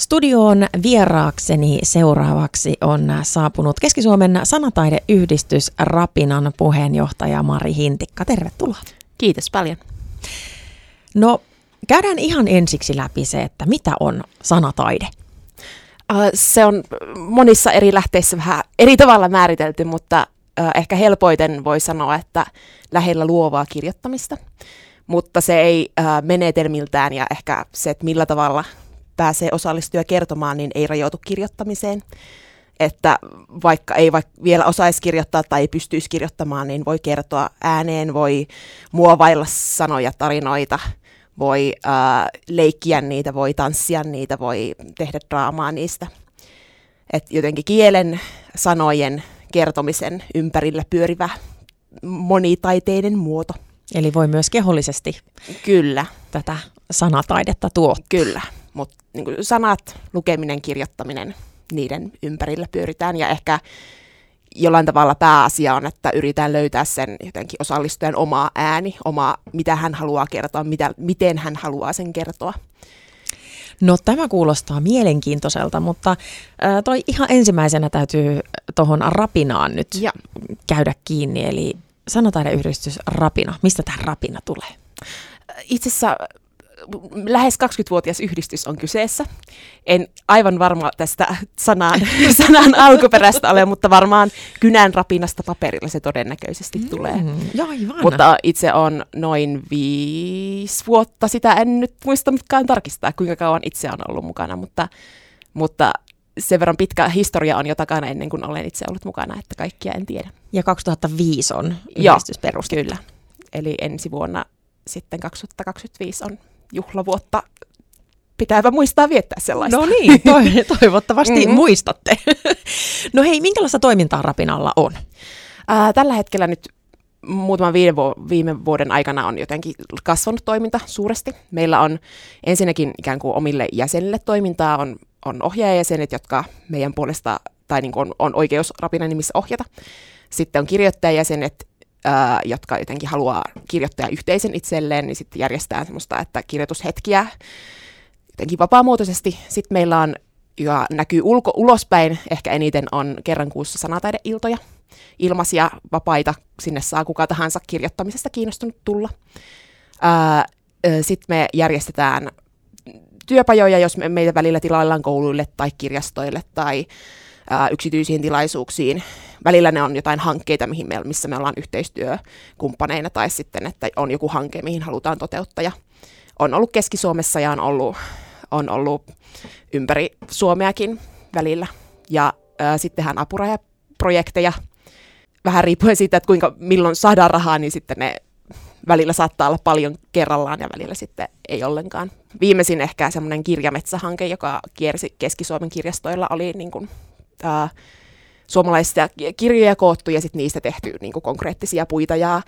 Studioon vieraakseni seuraavaksi on saapunut Keski-Suomen sanataideyhdistys Rapinan puheenjohtaja Mari Hintikka. Tervetuloa. Kiitos paljon. No, käydään ihan ensiksi läpi se, että mitä on sanataide? Se on monissa eri lähteissä vähän eri tavalla määritelty, mutta ehkä helpoiten voi sanoa, että lähellä luovaa kirjoittamista. Mutta se ei menetelmiltään ja ehkä se, että millä tavalla pääsee osallistuja kertomaan, niin ei rajoitu kirjoittamiseen. Että vaikka ei vaikka vielä osaisi kirjoittaa tai ei pystyisi kirjoittamaan, niin voi kertoa ääneen, voi muovailla sanoja, tarinoita, voi äh, leikkiä niitä, voi tanssia niitä, voi tehdä draamaa niistä. Et jotenkin kielen, sanojen, kertomisen ympärillä pyörivä monitaiteinen muoto. Eli voi myös kehollisesti Kyllä. tätä sanataidetta tuottaa. Kyllä mutta niin kuin sanat, lukeminen, kirjoittaminen, niiden ympärillä pyöritään ja ehkä jollain tavalla pääasia on, että yritetään löytää sen jotenkin osallistujan oma ääni, oma, mitä hän haluaa kertoa, mitä, miten hän haluaa sen kertoa. No tämä kuulostaa mielenkiintoiselta, mutta äh, toi ihan ensimmäisenä täytyy tuohon Rapinaan nyt ja. käydä kiinni, eli sanotaideyhdistys Rapina. Mistä tämä Rapina tulee? Itse asiassa lähes 20-vuotias yhdistys on kyseessä. En aivan varma tästä sanan, sanan alkuperäistä ole, mutta varmaan kynän rapinasta paperilla se todennäköisesti mm, tulee. Aivan. Mutta itse on noin viisi vuotta, sitä en nyt muistanutkaan tarkistaa, kuinka kauan itse on ollut mukana, mutta, mutta sen verran pitkä historia on jo takana ennen kuin olen itse ollut mukana, että kaikkia en tiedä. Ja 2005 on yhdistys perustettu. Kyllä. Eli ensi vuonna sitten 2025 on juhlavuotta pitääpä muistaa viettää sellaista. No niin, to- toivottavasti mm-hmm. muistatte. no hei, minkälaista toimintaa Rapinalla on? Ää, tällä hetkellä nyt muutaman viime, vu- viime vuoden aikana on jotenkin kasvanut toiminta suuresti. Meillä on ensinnäkin ikään kuin omille jäsenille toimintaa, on, on ohjaajajäsenet, jotka meidän puolesta, tai niin kuin on, on oikeus Rapinan nimissä ohjata. Sitten on kirjoittajajäsenet, jotka jotenkin haluaa kirjoittaa yhteisen itselleen, niin sitten järjestää semmoista, että kirjoitushetkiä jotenkin vapaamuotoisesti. Sitten meillä on, joka näkyy ulko, ulospäin, ehkä eniten on kerran kuussa sanataideiltoja, ilmaisia, vapaita, sinne saa kuka tahansa kirjoittamisesta kiinnostunut tulla. Sitten me järjestetään työpajoja, jos me, meitä välillä tilaillaan kouluille tai kirjastoille tai ää, yksityisiin tilaisuuksiin. Välillä ne on jotain hankkeita, mihin me, missä me ollaan yhteistyökumppaneina, tai sitten, että on joku hanke, mihin halutaan toteuttaa. On ollut Keski-Suomessa ja on ollut, on ollut ympäri Suomeakin välillä. Ja ää, sittenhän apurajaprojekteja, vähän riippuen siitä, että kuinka, milloin saadaan rahaa, niin sitten ne välillä saattaa olla paljon kerrallaan ja välillä sitten ei ollenkaan. Viimeisin ehkä semmoinen kirjametsähanke, joka kiersi Keski-Suomen kirjastoilla, oli niin kuin äh, suomalaisia kirjoja koottu ja sitten niistä tehty niin kuin konkreettisia puita ja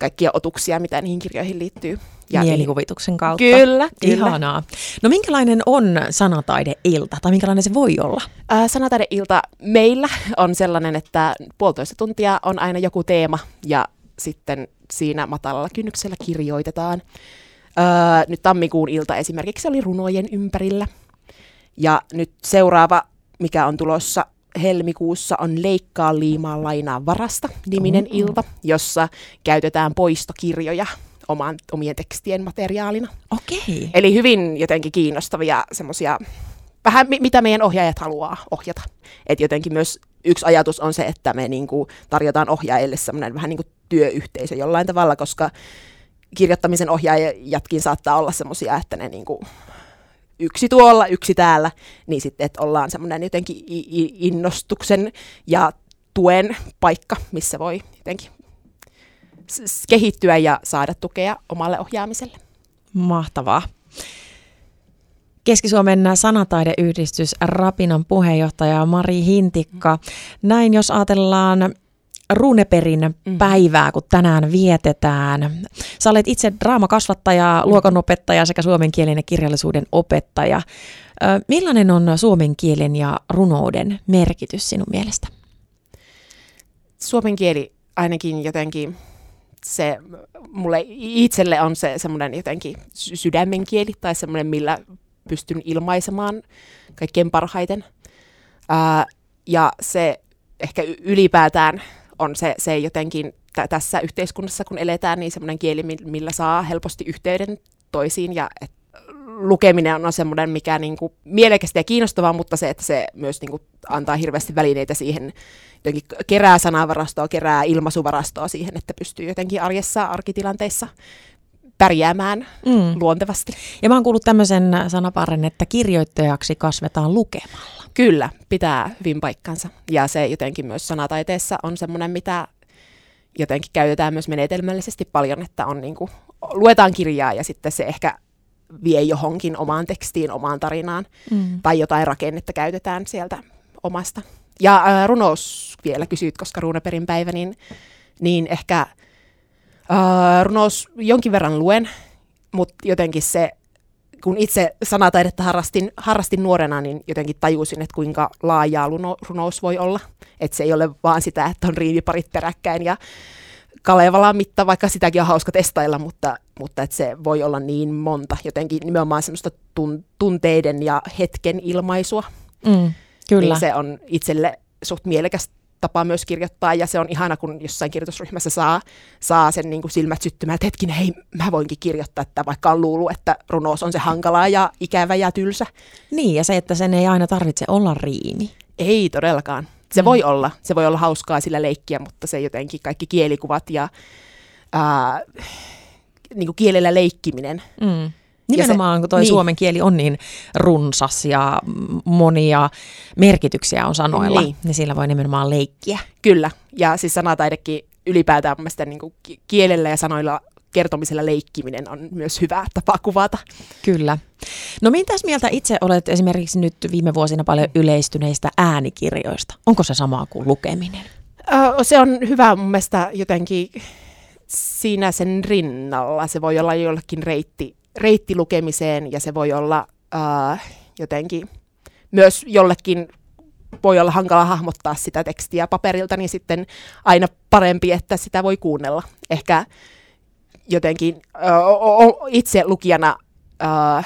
kaikkia otuksia, mitä niihin kirjoihin liittyy. Ja niin- Mielikuvituksen kautta. Kyllä, kyllä. Ihanaa. No minkälainen on sanataideilta tai minkälainen se voi olla? Äh, sanataideilta meillä on sellainen, että puolitoista tuntia on aina joku teema ja sitten siinä matalalla kynnyksellä kirjoitetaan. Öö, nyt tammikuun ilta esimerkiksi oli runojen ympärillä. Ja nyt seuraava, mikä on tulossa helmikuussa on Leikkaa liimaa lainaa varasta niminen mm-hmm. ilta, jossa käytetään poistokirjoja oman, omien tekstien materiaalina. Okei. Eli hyvin jotenkin kiinnostavia semmoisia, vähän mitä meidän ohjaajat haluaa ohjata. Et jotenkin myös yksi ajatus on se, että me niinku tarjotaan ohjaajille semmoinen vähän niin kuin työyhteisö jollain tavalla, koska kirjoittamisen ohjaajatkin saattaa olla semmoisia, että ne niinku yksi tuolla, yksi täällä, niin sitten, että ollaan semmoinen jotenkin innostuksen ja tuen paikka, missä voi jotenkin kehittyä ja saada tukea omalle ohjaamiselle. Mahtavaa. Keski-Suomen sanataideyhdistys Rapinan puheenjohtaja Mari Hintikka. Näin jos ajatellaan runeperin mm. päivää, kun tänään vietetään. Sä olet itse draamakasvattaja, mm. luokanopettaja sekä suomen kielen ja kirjallisuuden opettaja. Millainen on suomen kielen ja runouden merkitys sinun mielestä? Suomen kieli ainakin jotenkin se mulle itselle on se semmoinen jotenkin sydämen kieli tai semmoinen, millä pystyn ilmaisemaan kaikkein parhaiten. Ää, ja se ehkä ylipäätään on se, se jotenkin t- tässä yhteiskunnassa, kun eletään, niin semmoinen kieli, millä saa helposti yhteyden toisiin ja et lukeminen on semmoinen, mikä niin kuin mielekästä ja kiinnostavaa, mutta se, että se myös niin kuin antaa hirveästi välineitä siihen, jotenkin kerää sanavarastoa, kerää ilmaisuvarastoa siihen, että pystyy jotenkin arjessa, arkitilanteissa pärjäämään mm. luontevasti. Ja mä oon kuullut tämmöisen sanaparren, että kirjoittajaksi kasvetaan lukemalla. Kyllä, pitää hyvin paikkansa. Ja se jotenkin myös sanataiteessa on semmoinen, mitä jotenkin käytetään myös menetelmällisesti paljon, että on niin kuin, luetaan kirjaa ja sitten se ehkä vie johonkin omaan tekstiin, omaan tarinaan, mm. tai jotain rakennetta käytetään sieltä omasta. Ja äh, runous vielä kysyt, koska ruunaperin päivä, niin, niin ehkä äh, runous jonkin verran luen, mutta jotenkin se, kun itse sanataidetta harrastin, harrastin nuorena, niin jotenkin tajusin, että kuinka laajaa runous voi olla. Että se ei ole vaan sitä, että on riimiparit peräkkäin ja Kalevalan mitta, vaikka sitäkin on hauska testailla, mutta, mutta että se voi olla niin monta, jotenkin nimenomaan semmoista tun, tunteiden ja hetken ilmaisua. Mm, kyllä. Niin se on itselle suht mielekäs tapa myös kirjoittaa, ja se on ihana, kun jossain kirjoitusryhmässä saa, saa sen niin kuin silmät syttymään, että hetkinen, hei, mä voinkin kirjoittaa, että vaikka on luullut, että runous on se hankalaa ja ikävä ja tylsä. Niin, ja se, että sen ei aina tarvitse olla riimi. Ei todellakaan. Se mm. voi olla, se voi olla hauskaa sillä leikkiä, mutta se jotenkin kaikki kielikuvat ja ää, niin kuin kielellä leikkiminen. Mm. Nimenomaan, se, kun tuo niin. suomen kieli on niin runsas ja monia merkityksiä on sanoilla, niin, niin sillä voi nimenomaan leikkiä. Kyllä, ja siis sanataidekin ylipäätään mielestäni niin kuin kielellä ja sanoilla kertomisella leikkiminen on myös hyvä tapa kuvata. Kyllä. No mitäs mieltä itse olet esimerkiksi nyt viime vuosina paljon yleistyneistä äänikirjoista? Onko se samaa kuin lukeminen? Se on hyvä mun mielestä jotenkin siinä sen rinnalla. Se voi olla jollekin reitti, reitti lukemiseen ja se voi olla uh, jotenkin myös jollekin voi olla hankala hahmottaa sitä tekstiä paperilta, niin sitten aina parempi, että sitä voi kuunnella. Ehkä jotenkin uh, itse lukijana uh,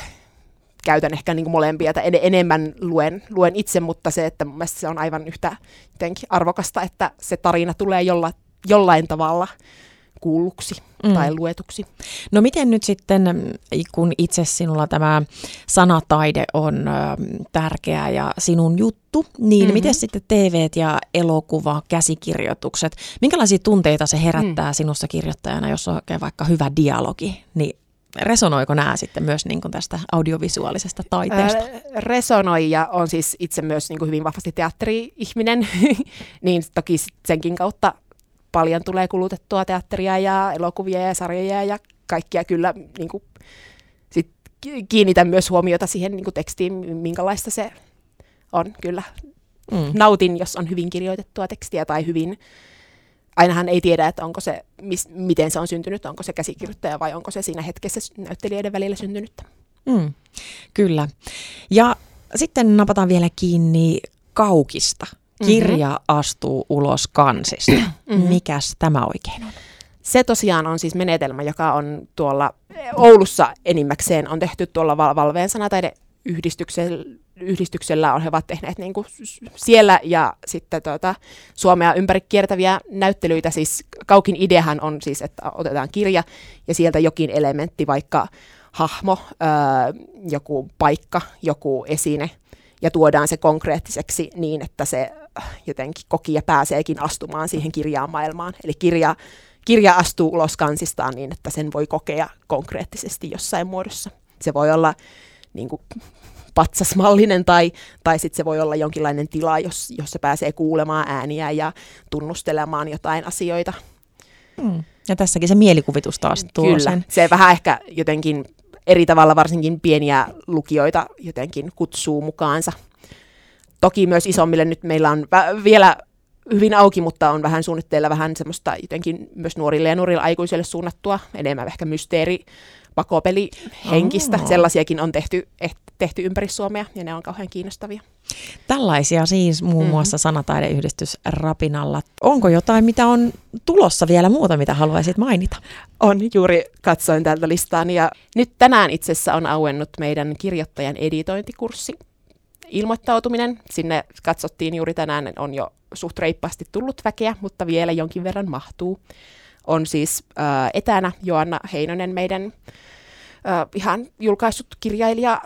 käytän ehkä niin kuin molempia, että en, enemmän luen, luen itse, mutta se, että mun mielestä se on aivan yhtä jotenkin arvokasta, että se tarina tulee jolla, jollain tavalla kuulluksi mm. tai luetuksi. No miten nyt sitten, kun itse sinulla tämä sanataide on ö, tärkeä ja sinun juttu, niin mm-hmm. miten sitten TV ja elokuva, käsikirjoitukset, minkälaisia tunteita se herättää mm. sinussa kirjoittajana, jos on oikein vaikka hyvä dialogi, niin resonoiko nämä sitten myös niin kuin tästä audiovisuaalisesta taiteesta? Ää, resonoi ja on siis itse myös niin kuin hyvin vahvasti teatteri-ihminen, niin toki senkin kautta paljon tulee kulutettua teatteria ja elokuvia ja sarjoja ja kaikkia kyllä niin kuin, sit kiinnitän myös huomiota siihen niin kuin tekstiin, minkälaista se on kyllä. Mm. Nautin, jos on hyvin kirjoitettua tekstiä tai hyvin ainahan ei tiedä, että onko se, mis, miten se on syntynyt, onko se käsikirjoittaja vai onko se siinä hetkessä näyttelijöiden välillä syntynyt. Mm, kyllä. Ja sitten napataan vielä kiinni kaukista. Kirja mm-hmm. astuu ulos kansista. Mm-hmm. Mikäs tämä oikein on? Se tosiaan on siis menetelmä, joka on tuolla Oulussa enimmäkseen on tehty tuolla Val- Valveen sanataideyhdistyksellä yhdistyksellä on, he ovat tehneet niin kuin siellä ja sitten tuota, Suomea ympäri kiertäviä näyttelyitä. Siis Kaukin ideahan on siis, että otetaan kirja ja sieltä jokin elementti, vaikka hahmo, öö, joku paikka, joku esine ja tuodaan se konkreettiseksi niin, että se jotenkin kokija pääseekin astumaan siihen kirjaan maailmaan. Eli kirja, kirja astuu ulos kansistaan niin, että sen voi kokea konkreettisesti jossain muodossa. Se voi olla niin kuin, patsasmallinen tai, tai sitten se voi olla jonkinlainen tila, jos, jos se pääsee kuulemaan ääniä ja tunnustelemaan jotain asioita. Mm. Ja tässäkin se mielikuvitus taas tuo Kyllä, sen. se vähän ehkä jotenkin eri tavalla varsinkin pieniä lukijoita jotenkin kutsuu mukaansa. Toki myös isommille nyt meillä on vielä hyvin auki, mutta on vähän suunnitteilla vähän semmoista jotenkin myös nuorille ja nuorille aikuisille suunnattua, enemmän ehkä mysteeri pakopeli henkistä. Oh. Sellaisiakin on tehty, eh, tehty ympäri Suomea ja ne on kauhean kiinnostavia. Tällaisia siis muun mm-hmm. muassa sanataideyhdistys Rapinalla. Onko jotain, mitä on tulossa vielä muuta, mitä haluaisit mainita? On, juuri katsoin tältä listaa ja nyt tänään itse asiassa on auennut meidän kirjoittajan editointikurssi, ilmoittautuminen. Sinne katsottiin juuri tänään, on jo suht reippaasti tullut väkeä, mutta vielä jonkin verran mahtuu. On siis äh, etänä Joanna Heinonen, meidän äh, ihan julkaissut kirjailija,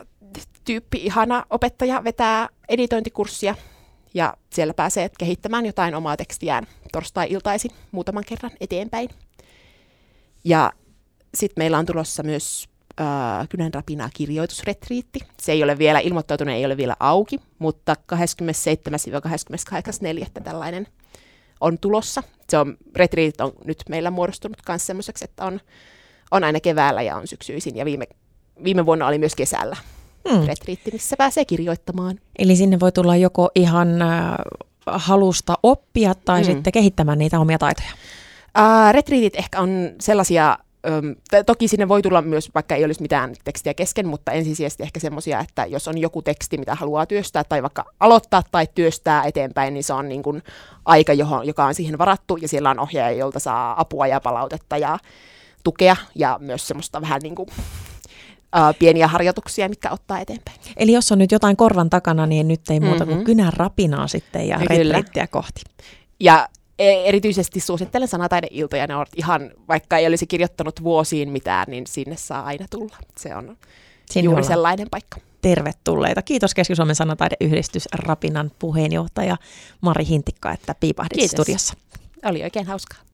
tyyppi, ihana opettaja, vetää editointikurssia ja siellä pääsee kehittämään jotain omaa tekstiään torstai-iltaisin muutaman kerran eteenpäin. Ja sitten meillä on tulossa myös äh, Kynän rapinaa kirjoitusretriitti. Se ei ole vielä ilmoittautunut, ei ole vielä auki, mutta 27-28.4. tällainen on tulossa. Se on, retriitit on nyt meillä muodostunut myös semmoiseksi, että on, on aina keväällä ja on syksyisin ja viime, viime vuonna oli myös kesällä mm. retriitti, missä pääsee kirjoittamaan. Eli sinne voi tulla joko ihan äh, halusta oppia tai mm. sitten kehittämään niitä omia taitoja? Uh, retriitit ehkä on sellaisia toki sinne voi tulla myös, vaikka ei olisi mitään tekstiä kesken, mutta ensisijaisesti ehkä semmoisia, että jos on joku teksti, mitä haluaa työstää tai vaikka aloittaa tai työstää eteenpäin, niin se on niin kuin aika, johon, joka on siihen varattu ja siellä on ohjaaja, jolta saa apua ja palautetta ja tukea ja myös semmoista vähän niin kuin Uh, pieniä harjoituksia, mitkä ottaa eteenpäin. Eli jos on nyt jotain korvan takana, niin nyt ei muuta mm-hmm. kuin kynän rapinaa sitten ja retriittiä kohti. Ja erityisesti suosittelen sanataideiltoja. Ne on ihan, vaikka ei olisi kirjoittanut vuosiin mitään, niin sinne saa aina tulla. Se on sinne juuri sellainen paikka. Tervetulleita. Kiitos Keski-Suomen sanataideyhdistys Rapinan puheenjohtaja Mari Hintikka, että piipahdit Kiitos. studiossa. Oli oikein hauskaa.